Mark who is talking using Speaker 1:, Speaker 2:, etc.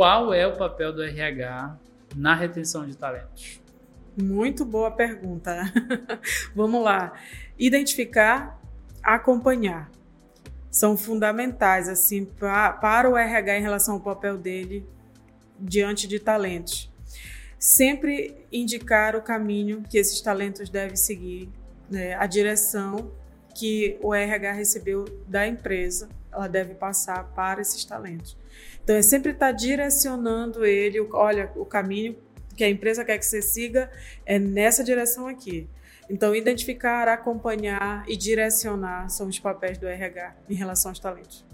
Speaker 1: qual é o papel do RH na retenção de talentos?
Speaker 2: Muito boa pergunta. Vamos lá. Identificar, acompanhar. São fundamentais assim pra, para o RH em relação ao papel dele diante de talentos. Sempre indicar o caminho que esses talentos devem seguir, né? a direção que o RH recebeu da empresa, ela deve passar para esses talentos. Então, é sempre estar direcionando ele, olha, o caminho que a empresa quer que você siga é nessa direção aqui. Então, identificar, acompanhar e direcionar são os papéis do RH em relação aos talentos.